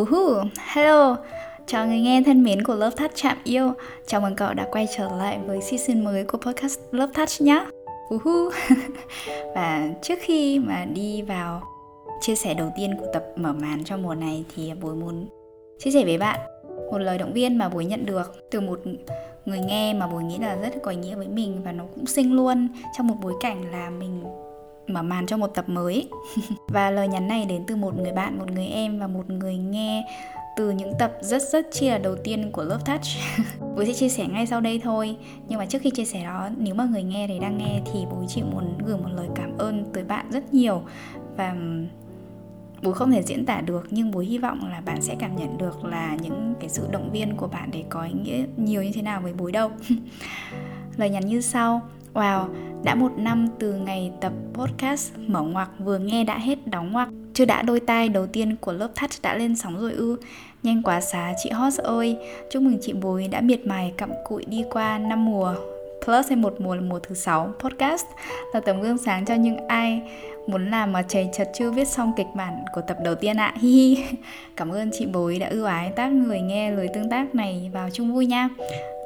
Uhu, hello, chào người nghe thân mến của Love Touch Chạm Yêu. Chào mừng cậu đã quay trở lại với season mới của podcast Love Touch nhé Uhu. Và trước khi mà đi vào chia sẻ đầu tiên của tập mở màn cho mùa này thì Bối muốn chia sẻ với bạn một lời động viên mà Bối nhận được từ một người nghe mà Bối nghĩ là rất có ý nghĩa với mình và nó cũng sinh luôn trong một bối cảnh là mình mở màn cho một tập mới. Và lời nhắn này đến từ một người bạn, một người em và một người nghe từ những tập rất rất chi là đầu tiên của Love Touch. Bố sẽ chia sẻ ngay sau đây thôi. Nhưng mà trước khi chia sẻ đó, Nếu mà người nghe này đang nghe Thì bố chỉ muốn gửi một lời cảm ơn tới bạn rất nhiều. Và bố không thể diễn tả được, nhưng bố hy vọng là bạn sẽ cảm nhận được là những cái sự động viên của bạn để có ý nghĩa nhiều như thế nào với bố đâu. Lời nhắn như sau. Wow, đã một năm từ ngày tập podcast mở ngoặc vừa nghe đã hết đóng ngoặc. Chưa đã đôi tai đầu tiên của lớp thắt đã lên sóng rồi ư. Nhanh quá xá chị Hot ơi. Chúc mừng chị Bối đã miệt mài cặm cụi đi qua năm mùa Plus hay một mùa là mùa thứ sáu Podcast. Là tấm gương sáng cho những ai muốn làm mà chầy chật chưa viết xong kịch bản của tập đầu tiên ạ. Hi hi. Cảm ơn chị Bối đã ưu ái tác người nghe lời tương tác này. Vào chung vui nha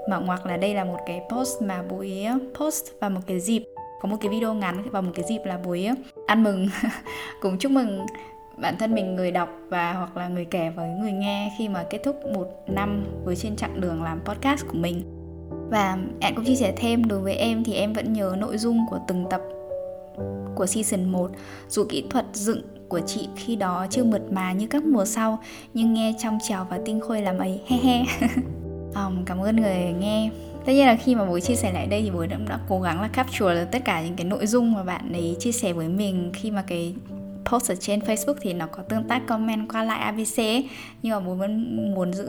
mở ngoặc là đây là một cái post mà buổi post vào một cái dịp, có một cái video ngắn vào một cái dịp là buổi ăn mừng. Cùng chúc mừng bản thân mình người đọc và hoặc là người kể với người nghe khi mà kết thúc một năm với trên chặng đường làm podcast của mình. Và em cũng chia sẻ thêm, đối với em thì em vẫn nhớ nội dung của từng tập của season 1 dù kỹ thuật dựng của chị khi đó chưa mượt mà như các mùa sau, nhưng nghe trong trèo và tinh khôi làm ấy, he he. um, cảm ơn người nghe. Tất nhiên là khi mà buổi chia sẻ lại đây thì buổi đã, đã cố gắng là capture được tất cả những cái nội dung mà bạn ấy chia sẻ với mình. Khi mà cái post ở trên Facebook thì nó có tương tác comment qua lại ABC nhưng mà buổi vẫn muốn giữ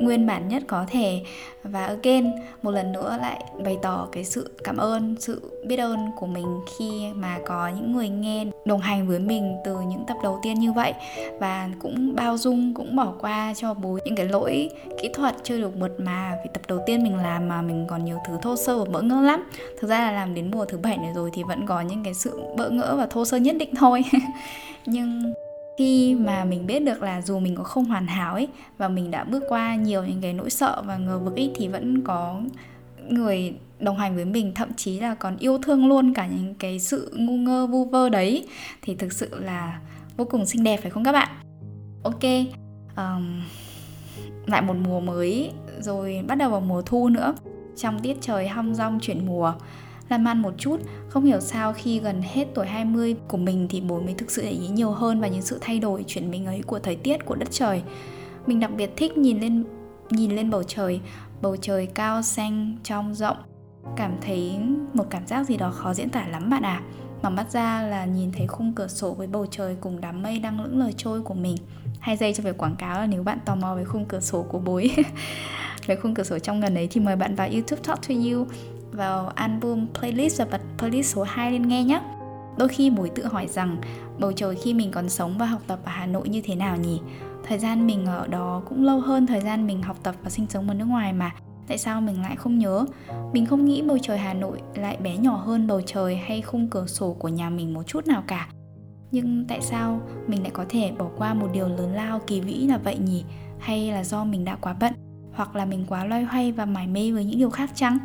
nguyên bản nhất có thể. Và again, một lần nữa lại bày tỏ cái sự cảm ơn, sự biết ơn của mình khi mà có những người nghe, đồng hành với mình từ những tập đầu tiên như vậy. Và cũng bao dung, cũng bỏ qua cho bố những cái lỗi kỹ thuật chưa được mượt mà vì tập đầu tiên mình làm mà mình còn nhiều thứ thô sơ và bỡ ngỡ lắm. Thực ra là làm đến mùa thứ bảy này rồi thì vẫn có những cái sự bỡ ngỡ và thô sơ nhất định thôi. Nhưng khi mà mình biết được là dù mình có không hoàn hảo ấy và mình đã bước qua nhiều những cái nỗi sợ và ngờ vực ấy thì vẫn có người đồng hành với mình thậm chí là còn yêu thương luôn cả những cái sự ngu ngơ vu vơ đấy. Thì thực sự là vô cùng xinh đẹp phải không các bạn? Ok um, lại một mùa mới rồi bắt đầu vào mùa thu nữa. Trong tiết trời hong rong chuyển mùa lan man một chút Không hiểu sao khi gần hết tuổi 20 của mình thì bố mới thực sự để ý nhiều hơn vào những sự thay đổi chuyển mình ấy của thời tiết, của đất trời. Mình đặc biệt thích nhìn lên nhìn lên bầu trời. Bầu trời cao xanh, trong rộng. Cảm thấy một cảm giác gì đó khó diễn tả lắm bạn à Mở mắt ra là nhìn thấy khung cửa sổ với bầu trời cùng đám mây đang lững lờ trôi của mình. Hai giây cho việc quảng cáo là nếu bạn tò mò về khung cửa sổ của bối Về khung cửa sổ trong gần ấy thì mời bạn vào YouTube Talk to You vào album playlist và bật playlist số 2 lên nghe nhé. Đôi khi bối tự hỏi rằng, bầu trời khi mình còn sống và học tập ở Hà Nội như thế nào nhỉ? Thời gian mình ở đó cũng lâu hơn thời gian mình học tập và sinh sống ở nước ngoài mà Tại sao mình lại không nhớ? Mình không nghĩ bầu trời Hà Nội lại bé nhỏ hơn bầu trời hay khung cửa sổ của nhà mình một chút nào cả Nhưng tại sao mình lại có thể bỏ qua một điều lớn lao kỳ vĩ là vậy nhỉ? Hay là do mình đã quá bận? Hoặc là mình quá loay hoay và mải mê với những điều khác chăng?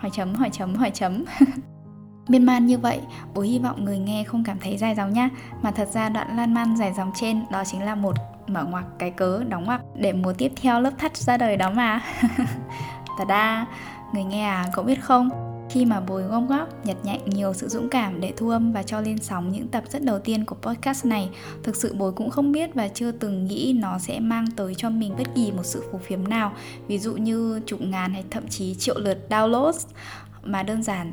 Hỏi chấm hỏi chấm hỏi chấm. Miên man như vậy, bố hy vọng người nghe không cảm thấy dài dòng nhá. Mà thật ra đoạn lan man dài dòng trên đó chính là một mở ngoặc cái cớ đóng ngoặc để mùa tiếp theo lớp thắt ra đời đó mà. Ta đa, người nghe à, cậu biết không? Khi mà bồi gom góp, nhặt nhạnh nhiều sự dũng cảm để thu âm và cho lên sóng những tập rất đầu tiên của podcast này, thực sự bồi cũng không biết và chưa từng nghĩ nó sẽ mang tới cho mình bất kỳ một sự phù phiếm nào, ví dụ như chục ngàn hay thậm chí triệu lượt download. mà đơn giản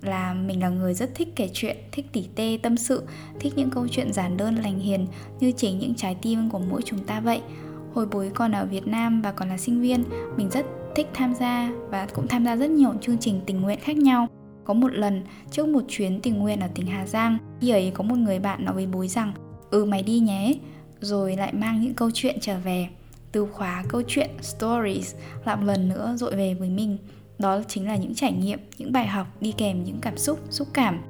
là mình là người rất thích kể chuyện, thích tỉ tê tâm sự, thích những câu chuyện giản đơn lành hiền như chính những trái tim của mỗi chúng ta vậy. Hồi bối còn ở Việt Nam và còn là sinh viên, mình rất thích tham gia và cũng tham gia rất nhiều chương trình tình nguyện khác nhau. Có một lần trước một chuyến tình nguyện ở tỉnh Hà Giang, khi ấy có một người bạn nói với bối rằng Ừ mày đi nhé, rồi lại mang những câu chuyện trở về. Từ khóa câu chuyện stories lại một lần nữa dội về với mình đó chính là những trải nghiệm những bài học đi kèm những cảm xúc xúc cảm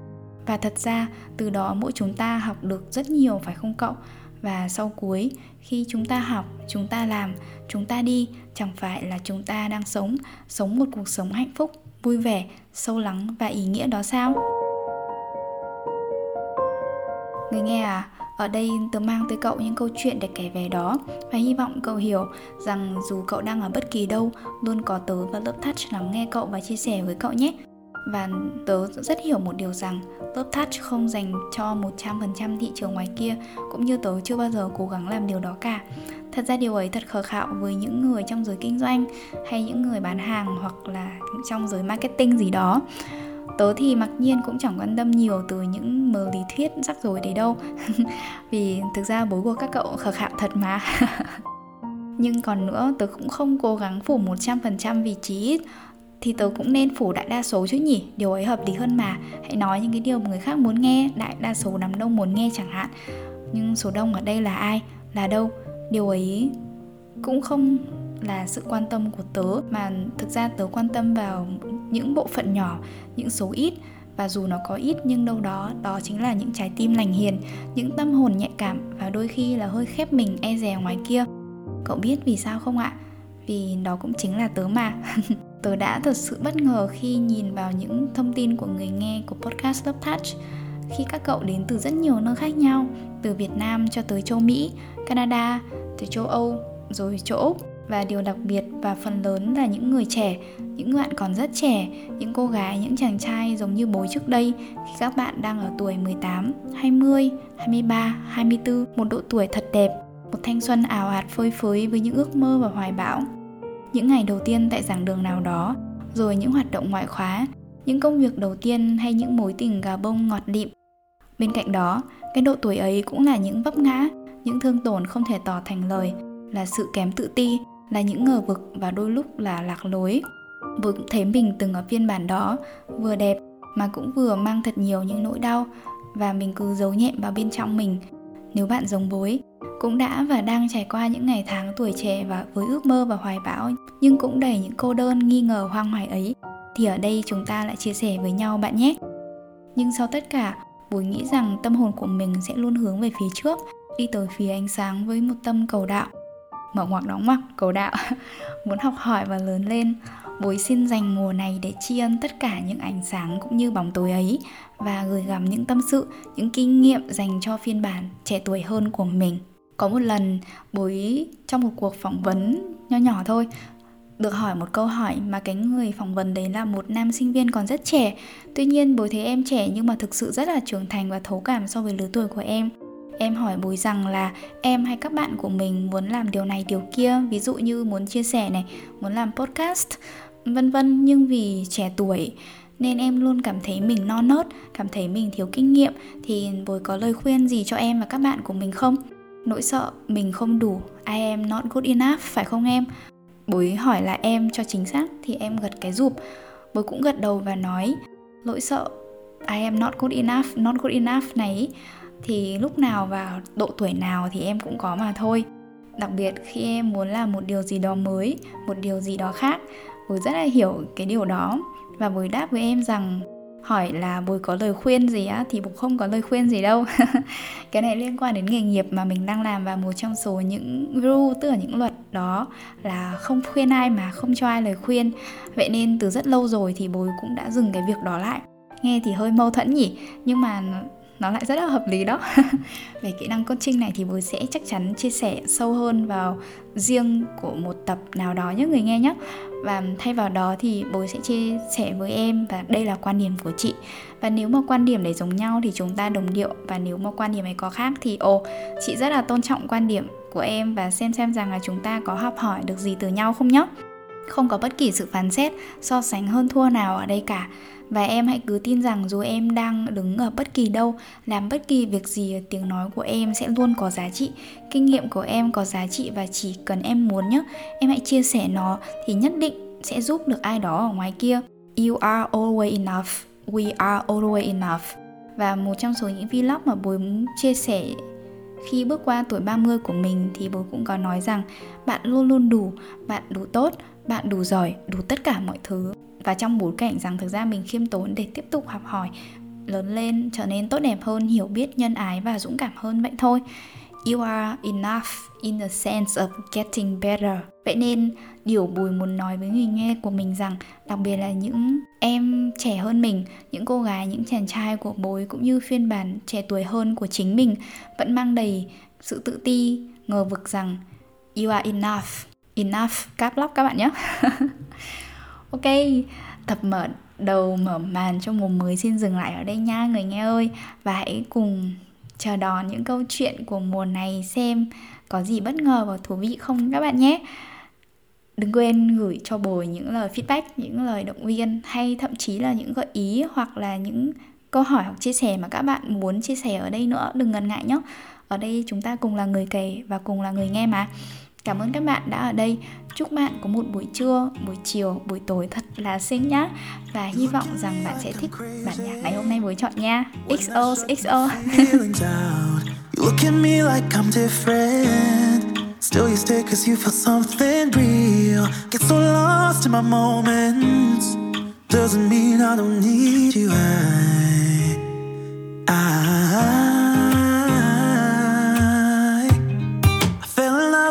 và thật ra từ đó mỗi chúng ta học được rất nhiều phải không cậu và sau cuối khi chúng ta học chúng ta làm chúng ta đi chẳng phải là chúng ta đang sống sống một cuộc sống hạnh phúc vui vẻ sâu lắng và ý nghĩa đó sao người nghe à ở đây tớ mang tới cậu những câu chuyện để kể về đó và hy vọng cậu hiểu rằng dù cậu đang ở bất kỳ đâu, luôn có tớ và lớp touch lắng nghe cậu và chia sẻ với cậu nhé. Và tớ rất hiểu một điều rằng lớp touch không dành cho 100% thị trường ngoài kia, cũng như tớ chưa bao giờ cố gắng làm điều đó cả. Thật ra điều ấy thật khờ khạo với những người trong giới kinh doanh hay những người bán hàng hoặc là trong giới marketing gì đó. Tớ thì mặc nhiên cũng chẳng quan tâm nhiều từ những mờ lý thuyết rắc rối đấy đâu. Vì thực ra bố của các cậu khờ khạo thật mà. Nhưng còn nữa, tớ cũng không cố gắng phủ 100% vị trí thì tớ cũng nên phủ đại đa số chứ nhỉ? Điều ấy hợp lý hơn mà. Hãy nói những cái điều mà người khác muốn nghe, đại đa số đám đông muốn nghe chẳng hạn. Nhưng số đông ở đây là ai? Là đâu? Điều ấy cũng không là sự quan tâm của tớ, mà thực ra tớ quan tâm vào những bộ phận nhỏ, những số ít. Và dù nó có ít nhưng đâu đó đó chính là những trái tim lành hiền, những tâm hồn nhạy cảm và đôi khi là hơi khép mình e dè ngoài kia. Cậu biết vì sao không ạ? Vì đó cũng chính là tớ mà. tớ đã thật sự bất ngờ khi nhìn vào những thông tin của người nghe của podcast Love Touch khi các cậu đến từ rất nhiều nơi khác nhau từ Việt Nam cho tới châu Mỹ, Canada, từ châu Âu rồi châu Úc và điều đặc biệt và phần lớn là những người trẻ, những bạn còn rất trẻ, những cô gái, những chàng trai giống như bố trước đây khi các bạn đang ở tuổi 18, 20, 23, 24, một độ tuổi thật đẹp, một thanh xuân ảo ạt phơi phới với những ước mơ và hoài bão. Những ngày đầu tiên tại giảng đường nào đó, rồi những hoạt động ngoại khóa, những công việc đầu tiên hay những mối tình gà bông ngọt lịm. Bên cạnh đó, cái độ tuổi ấy cũng là những vấp ngã, những thương tổn không thể tỏ thành lời, là sự kém tự ti, là những ngờ vực và đôi lúc là lạc lối vừa cũng thấy mình từng ở phiên bản đó vừa đẹp mà cũng vừa mang thật nhiều những nỗi đau và mình cứ giấu nhẹm vào bên trong mình nếu bạn giống bối cũng đã và đang trải qua những ngày tháng tuổi trẻ và với ước mơ và hoài bão, nhưng cũng đầy những cô đơn, nghi ngờ, hoang hoài ấy, thì ở đây chúng ta lại chia sẻ với nhau bạn nhé. Nhưng sau tất cả bối nghĩ rằng tâm hồn của mình sẽ luôn hướng về phía trước, đi tới phía ánh sáng với một tâm cầu đạo. Mở ngoặc đóng ngoặc, cầu đạo. Muốn học hỏi và lớn lên bối xin dành mùa này để tri ân tất cả những ánh sáng cũng như bóng tối ấy và gửi gắm những tâm sự, những kinh nghiệm dành cho phiên bản trẻ tuổi hơn của mình. Có một lần, bối trong một cuộc phỏng vấn nho nhỏ thôi, được hỏi một câu hỏi mà cái người phỏng vấn đấy là một nam sinh viên còn rất trẻ. Tuy nhiên bối thấy em trẻ nhưng mà thực sự rất là trưởng thành và thấu cảm so với lứa tuổi của em em hỏi bùi rằng là em hay các bạn của mình muốn làm điều này, điều kia, ví dụ như muốn chia sẻ này, muốn làm podcast, vân vân, nhưng vì trẻ tuổi nên em luôn cảm thấy mình non nớt, cảm thấy mình thiếu kinh nghiệm. Thì bùi có lời khuyên gì cho em và các bạn của mình không? Nỗi sợ mình không đủ, I am not good enough, phải không em? Bùi hỏi là em cho chính xác thì em gật cái rụp bùi cũng gật đầu và nói nỗi sợ, I am not good enough, not good enough này thì lúc nào và độ tuổi nào thì em cũng có mà thôi. Đặc biệt khi em muốn làm một điều gì đó mới, một điều gì đó khác bồi rất là hiểu cái điều đó. Và bồi đáp với em rằng, hỏi là bồi có lời khuyên gì á, thì bồi không có lời khuyên gì đâu. Cái này liên quan đến nghề nghiệp mà mình đang làm và một trong số những rule, tức là những luật đó là không khuyên ai mà không cho ai lời khuyên. Vậy nên từ rất lâu rồi thì bồi cũng đã dừng cái việc đó lại. Nghe thì hơi mâu thuẫn nhỉ, nhưng mà nó lại rất là hợp lý đó. Về kỹ năng coaching này thì bùi sẽ chắc chắn chia sẻ sâu hơn vào riêng của một tập nào đó nhé, người nghe nhé. Và thay vào đó thì bố sẽ chia sẻ với em và đây là quan điểm của chị. Và nếu mà quan điểm này giống nhau thì chúng ta đồng điệu. Và nếu mà quan điểm này có khác thì ồ, chị rất là tôn trọng quan điểm của em và xem xem rằng là chúng ta có học hỏi được gì từ nhau không nhé. Không có bất kỳ sự phán xét, so sánh hơn thua nào ở đây cả. Và em hãy cứ tin rằng dù em đang đứng ở bất kỳ đâu, làm bất kỳ việc gì, tiếng nói của em sẽ luôn có giá trị. Kinh nghiệm của em có giá trị và chỉ cần em muốn nhé, em hãy chia sẻ nó thì nhất định sẽ giúp được ai đó ở ngoài kia. You are always enough. We are always enough. Và một trong số những vlog mà bố chia sẻ khi bước qua tuổi 30 của mình thì bố cũng có nói rằng bạn luôn luôn đủ, bạn đủ tốt, bạn đủ giỏi, đủ tất cả mọi thứ. Và trong bối cảnh rằng thực ra mình khiêm tốn để tiếp tục học hỏi, lớn lên, trở nên tốt đẹp hơn, hiểu biết, nhân ái và dũng cảm hơn vậy thôi. You are enough in the sense of getting better. Vậy nên điều Bùi muốn nói với người nghe của mình rằng đặc biệt là những em trẻ hơn mình, những cô gái, những chàng trai của bối cũng như phiên bản trẻ tuổi hơn của chính mình vẫn mang đầy sự tự ti, ngờ vực rằng you are enough, enough. Cap lock các bạn nhé. ok, tập mở đầu mở màn cho mùa mới xin dừng lại ở đây nha người nghe ơi. Và hãy cùng chờ đón những câu chuyện của mùa này xem có gì bất ngờ và thú vị không các bạn nhé. Đừng quên gửi cho bồi những lời feedback những lời động viên hay thậm chí là những gợi ý hoặc là những câu hỏi hoặc chia sẻ mà các bạn muốn chia sẻ ở đây nữa. Đừng ngần ngại nhé. Ở đây chúng ta cùng là người kể và cùng là người nghe mà cảm ơn các bạn đã ở đây. Chúc bạn có một buổi trưa buổi chiều buổi tối thật là xinh nhá. Và hy vọng rằng bạn sẽ thích bản nhạc ngày hôm nay với chọn nha. Xo xo Still you stay cause you feel something real. Get so lost in my moments. Doesn't mean I don't need you. I, I,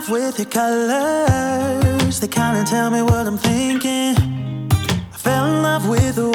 with your colors. They kinda tell me what I'm thinking. I fell in love with the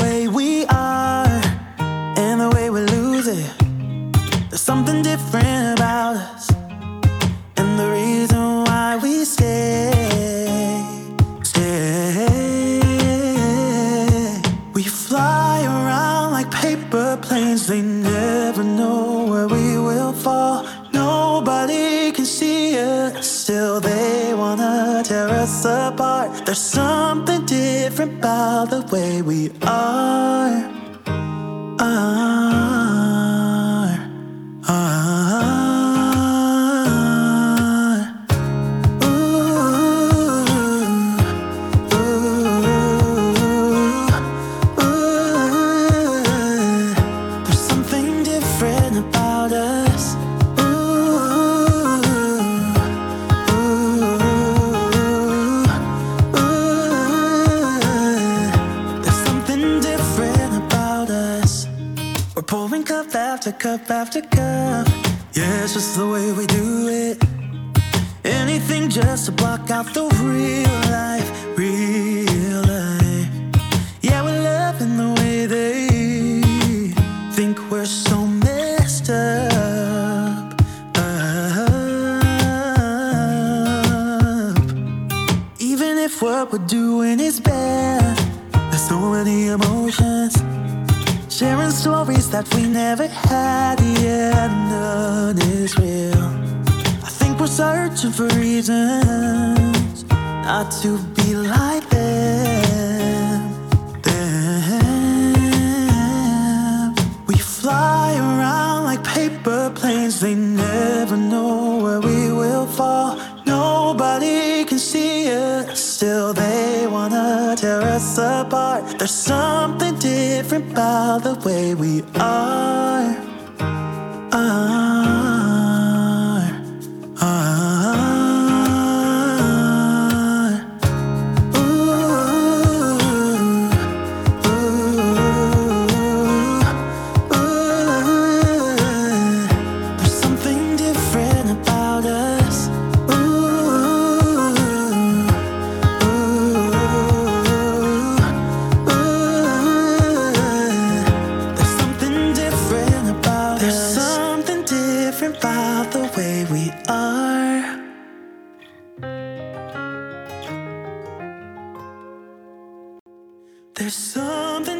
still they wanna tear us apart. There's something different about the way we are. Cup. Yeah, it's just the way we do it. Anything just to block out the real life, real life. Yeah, we're loving the way they think we're so messed up. up. Even if what we're doing is bad, there's so many emotions. Sharing stories that we never had, yeah, none is real. I think we're searching for reasons not to be like them. them. We fly around like paper planes, they apart. There's something different about the way we are. are,